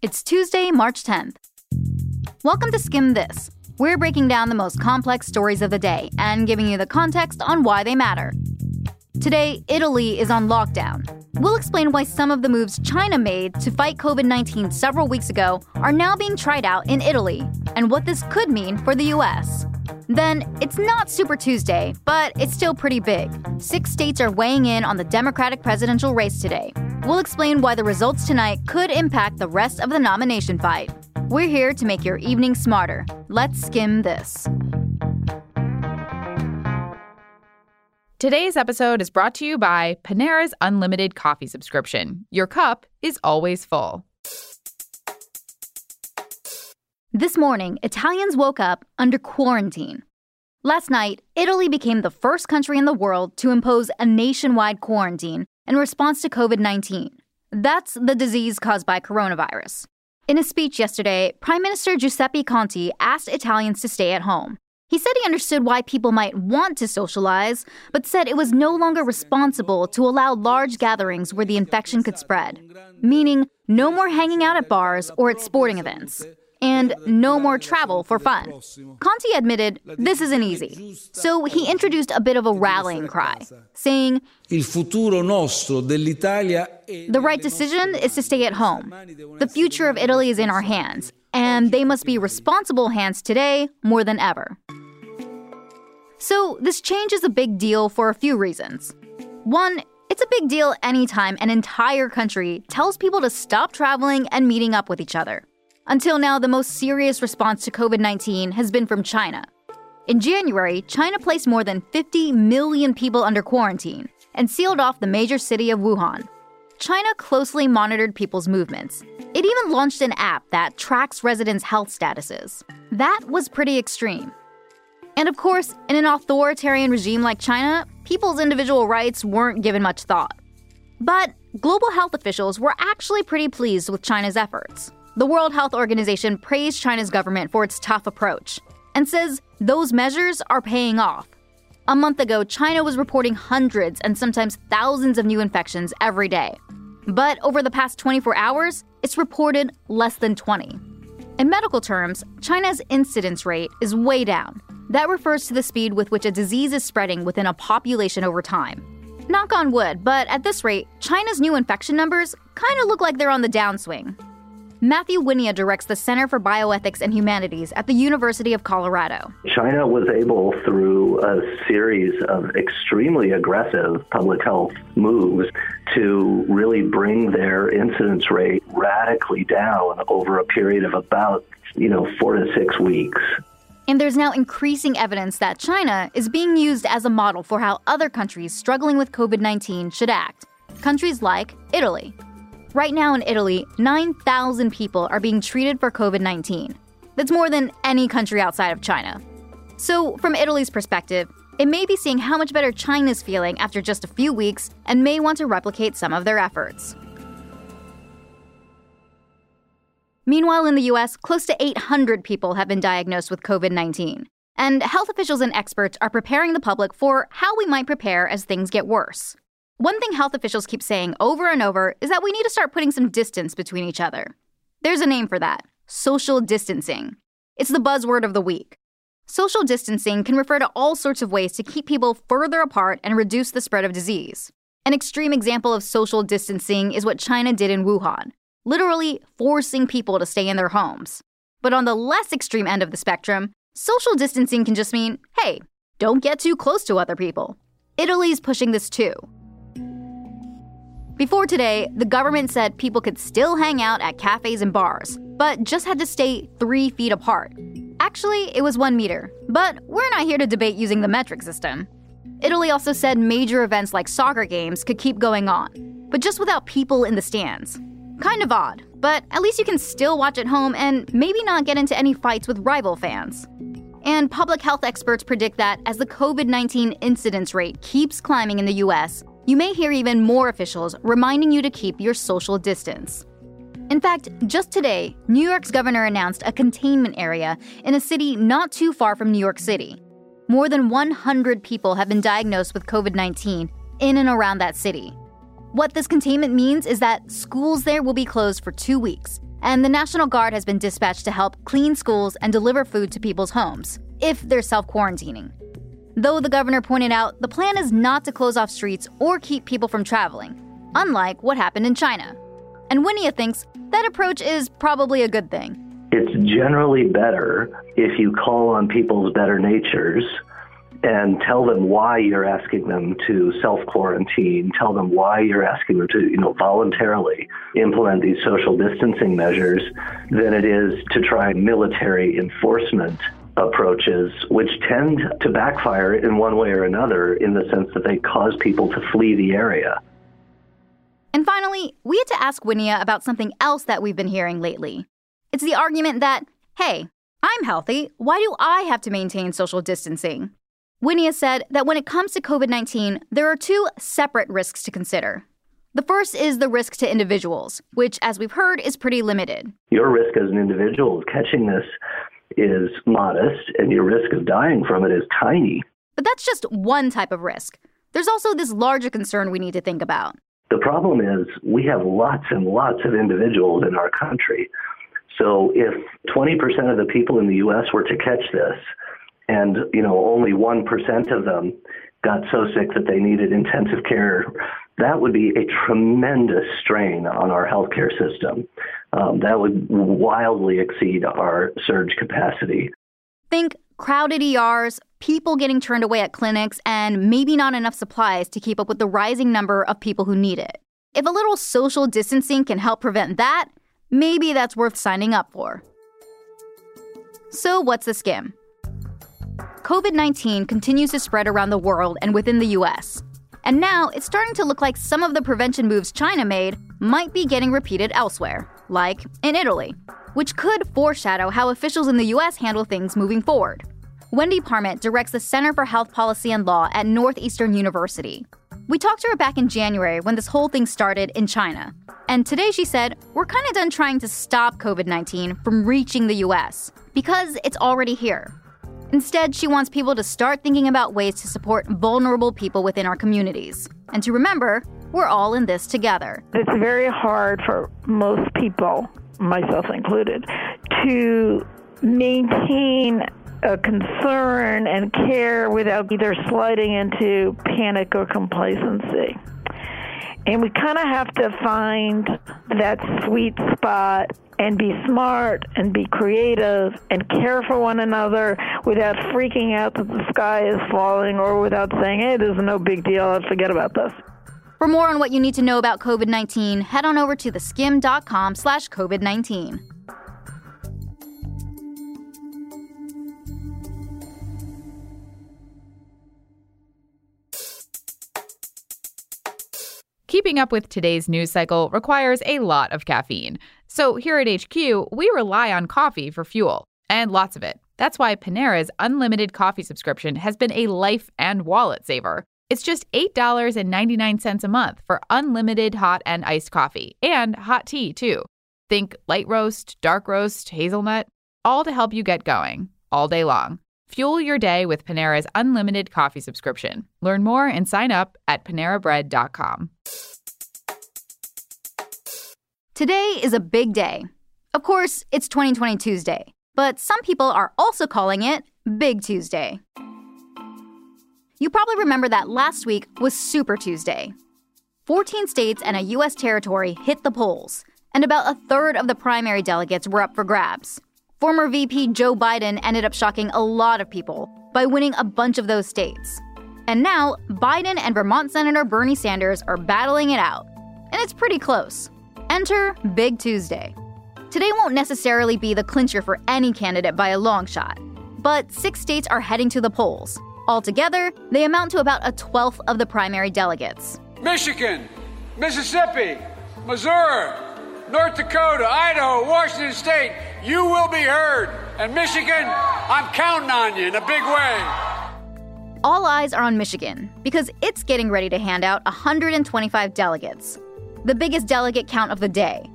It's Tuesday, March 10th. Welcome to Skimm This. We're breaking down the most complex stories of the day and giving you the context on why they matter. Today, Italy is on lockdown. We'll explain why some of the moves China made to fight COVID 19 several weeks ago are now being tried out in Italy, and what this could mean for the US. Then, it's not Super Tuesday, but it's still pretty big. Six states are weighing in on the Democratic presidential race today. We'll explain why the results tonight could impact the rest of the nomination fight. We're here to make your evening smarter. Let's skim this. Today's episode is brought to you by Panera's Unlimited Coffee subscription. Your cup is always full. This morning, Italians woke up under quarantine. Last night, Italy became the first country in the world to impose a nationwide quarantine in response to COVID 19. That's the disease caused by coronavirus. In a speech yesterday, Prime Minister Giuseppe Conte asked Italians to stay at home. He said he understood why people might want to socialize, but said it was no longer responsible to allow large gatherings where the infection could spread, meaning no more hanging out at bars or at sporting events, and no more travel for fun. Conte admitted this isn't easy, so he introduced a bit of a rallying cry, saying, Il futuro nostro dell'Italia The right decision is to stay at home. The future of Italy is in our hands, and they must be responsible hands today more than ever. So, this change is a big deal for a few reasons. One, it's a big deal anytime an entire country tells people to stop traveling and meeting up with each other. Until now, the most serious response to COVID 19 has been from China. In January, China placed more than 50 million people under quarantine and sealed off the major city of Wuhan. China closely monitored people's movements. It even launched an app that tracks residents' health statuses. That was pretty extreme. And of course, in an authoritarian regime like China, people's individual rights weren't given much thought. But global health officials were actually pretty pleased with China's efforts. The World Health Organization praised China's government for its tough approach and says those measures are paying off. A month ago, China was reporting hundreds and sometimes thousands of new infections every day. But over the past 24 hours, it's reported less than 20. In medical terms, China's incidence rate is way down. That refers to the speed with which a disease is spreading within a population over time. Knock on wood, but at this rate, China's new infection numbers kind of look like they're on the downswing. Matthew Wynia directs the Center for Bioethics and Humanities at the University of Colorado. China was able, through a series of extremely aggressive public health moves, to really bring their incidence rate radically down over a period of about, you know, four to six weeks. And there's now increasing evidence that China is being used as a model for how other countries struggling with COVID 19 should act. Countries like Italy. Right now in Italy, 9,000 people are being treated for COVID 19. That's more than any country outside of China. So, from Italy's perspective, it may be seeing how much better China's feeling after just a few weeks and may want to replicate some of their efforts. Meanwhile, in the US, close to 800 people have been diagnosed with COVID 19. And health officials and experts are preparing the public for how we might prepare as things get worse. One thing health officials keep saying over and over is that we need to start putting some distance between each other. There's a name for that social distancing. It's the buzzword of the week. Social distancing can refer to all sorts of ways to keep people further apart and reduce the spread of disease. An extreme example of social distancing is what China did in Wuhan, literally forcing people to stay in their homes. But on the less extreme end of the spectrum, social distancing can just mean hey, don't get too close to other people. Italy's pushing this too. Before today, the government said people could still hang out at cafes and bars, but just had to stay three feet apart. Actually, it was one meter, but we're not here to debate using the metric system. Italy also said major events like soccer games could keep going on, but just without people in the stands. Kind of odd, but at least you can still watch at home and maybe not get into any fights with rival fans. And public health experts predict that as the COVID 19 incidence rate keeps climbing in the US, you may hear even more officials reminding you to keep your social distance. In fact, just today, New York's governor announced a containment area in a city not too far from New York City. More than 100 people have been diagnosed with COVID 19 in and around that city. What this containment means is that schools there will be closed for two weeks, and the National Guard has been dispatched to help clean schools and deliver food to people's homes, if they're self quarantining. Though the governor pointed out the plan is not to close off streets or keep people from traveling, unlike what happened in China. And Wynia thinks that approach is probably a good thing. It's generally better if you call on people's better natures and tell them why you're asking them to self quarantine, tell them why you're asking them to, you know, voluntarily implement these social distancing measures than it is to try military enforcement approaches, which tend to backfire in one way or another in the sense that they cause people to flee the area. And finally, we had to ask Wynia about something else that we've been hearing lately. It's the argument that, hey, I'm healthy, why do I have to maintain social distancing? Wynia said that when it comes to COVID 19, there are two separate risks to consider. The first is the risk to individuals, which, as we've heard, is pretty limited. Your risk as an individual of catching this is modest, and your risk of dying from it is tiny. But that's just one type of risk. There's also this larger concern we need to think about. The problem is we have lots and lots of individuals in our country. So if 20% of the people in the US were to catch this, and you know only 1% of them got so sick that they needed intensive care, that would be a tremendous strain on our healthcare system. Um, that would wildly exceed our surge capacity. Think crowded ERs, people getting turned away at clinics, and maybe not enough supplies to keep up with the rising number of people who need it. If a little social distancing can help prevent that, maybe that's worth signing up for. So, what's the skim? COVID 19 continues to spread around the world and within the US. And now it's starting to look like some of the prevention moves China made might be getting repeated elsewhere, like in Italy, which could foreshadow how officials in the US handle things moving forward. Wendy Parmet directs the Center for Health Policy and Law at Northeastern University. We talked to her back in January when this whole thing started in China. And today she said, We're kind of done trying to stop COVID 19 from reaching the US because it's already here. Instead, she wants people to start thinking about ways to support vulnerable people within our communities. And to remember, we're all in this together. It's very hard for most people, myself included, to maintain a concern and care without either sliding into panic or complacency. And we kind of have to find that sweet spot and be smart and be creative and care for one another without freaking out that the sky is falling or without saying, hey, this is no big deal, I'll forget about this. For more on what you need to know about COVID-19, head on over to theskimm.com slash COVID-19. Keeping up with today's news cycle requires a lot of caffeine. So here at HQ, we rely on coffee for fuel, and lots of it. That's why Panera's unlimited coffee subscription has been a life and wallet saver. It's just $8.99 a month for unlimited hot and iced coffee, and hot tea, too. Think light roast, dark roast, hazelnut, all to help you get going all day long. Fuel your day with Panera's unlimited coffee subscription. Learn more and sign up at panerabread.com. Today is a big day. Of course, it's 2020 Tuesday, but some people are also calling it Big Tuesday. You probably remember that last week was Super Tuesday. 14 states and a U.S. territory hit the polls, and about a third of the primary delegates were up for grabs. Former VP Joe Biden ended up shocking a lot of people by winning a bunch of those states. And now, Biden and Vermont Senator Bernie Sanders are battling it out. And it's pretty close. Enter Big Tuesday. Today won't necessarily be the clincher for any candidate by a long shot, but six states are heading to the polls. Altogether, they amount to about a twelfth of the primary delegates. Michigan, Mississippi, Missouri, North Dakota, Idaho, Washington State, you will be heard. And Michigan, I'm counting on you in a big way. All eyes are on Michigan because it's getting ready to hand out 125 delegates, the biggest delegate count of the day.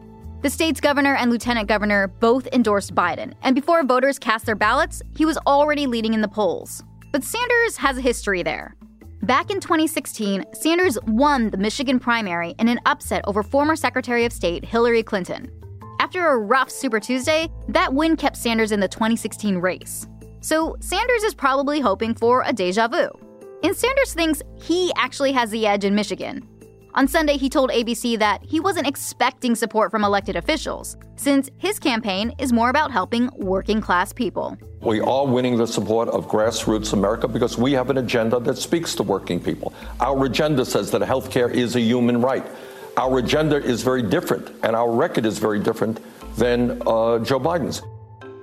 The state's governor and lieutenant governor both endorsed Biden, and before voters cast their ballots, he was already leading in the polls. But Sanders has a history there. Back in 2016, Sanders won the Michigan primary in an upset over former Secretary of State Hillary Clinton. after a rough Super Tuesday, that win kept Sanders in the 2016 race. So Sanders is probably hoping for a deja vu. And Sanders thinks he actually has the edge in Michigan. On Sunday, he told ABC that he wasn't expecting support from elected officials, since his campaign is more about helping working class people. We are winning the support of grassroots America because we have an agenda that speaks to working people. Our agenda says that health care is a human right. Our agenda is very different, and our record is very different than uh, Joe Biden's.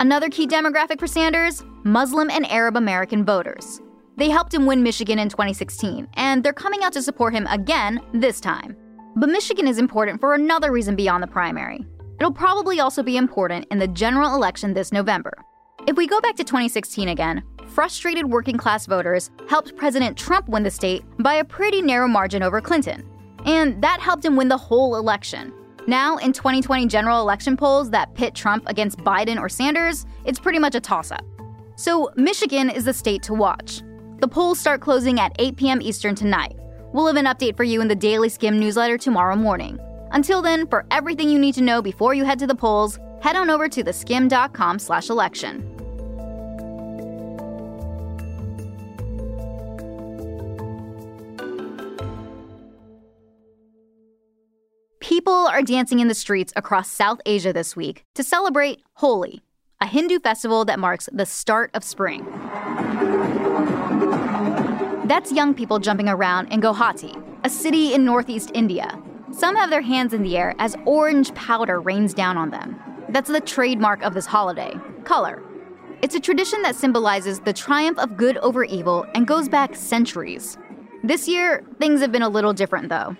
Another key demographic for Sanders Muslim and Arab American voters. They helped him win Michigan in 2016, and they're coming out to support him again this time. But Michigan is important for another reason beyond the primary. It'll probably also be important in the general election this November. If we go back to 2016 again, frustrated working class voters helped President Trump win the state by a pretty narrow margin over Clinton. And that helped him win the whole election. Now, in 2020 general election polls that pit Trump against Biden or Sanders, it's pretty much a toss up. So, Michigan is the state to watch. The polls start closing at 8 p.m. Eastern tonight. We'll have an update for you in the Daily Skimm newsletter tomorrow morning. Until then, for everything you need to know before you head to the polls, head on over to theskimm.com/election. People are dancing in the streets across South Asia this week to celebrate Holi, a Hindu festival that marks the start of spring. That's young people jumping around in Guwahati, a city in northeast India. Some have their hands in the air as orange powder rains down on them. That's the trademark of this holiday color. It's a tradition that symbolizes the triumph of good over evil and goes back centuries. This year, things have been a little different though.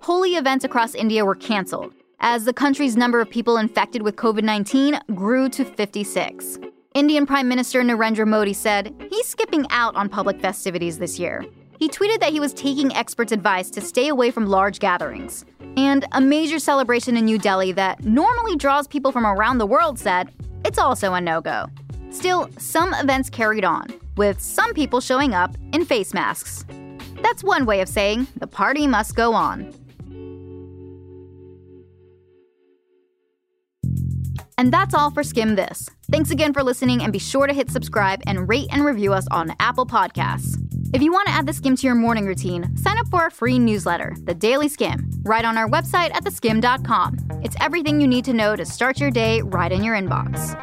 Holi events across India were canceled as the country's number of people infected with COVID 19 grew to 56. Indian Prime Minister Narendra Modi said he's skipping out on public festivities this year. He tweeted that he was taking experts' advice to stay away from large gatherings. And a major celebration in New Delhi that normally draws people from around the world said it's also a no go. Still, some events carried on, with some people showing up in face masks. That's one way of saying the party must go on. And that's all for Skimm This. Thanks again for listening, and be sure to hit subscribe and rate and review us on Apple Podcasts. If you want to add the skim to your morning routine, sign up for our free newsletter, The Daily Skimm, right on our website at theskimm.com. It's everything you need to know to start your day right in your inbox.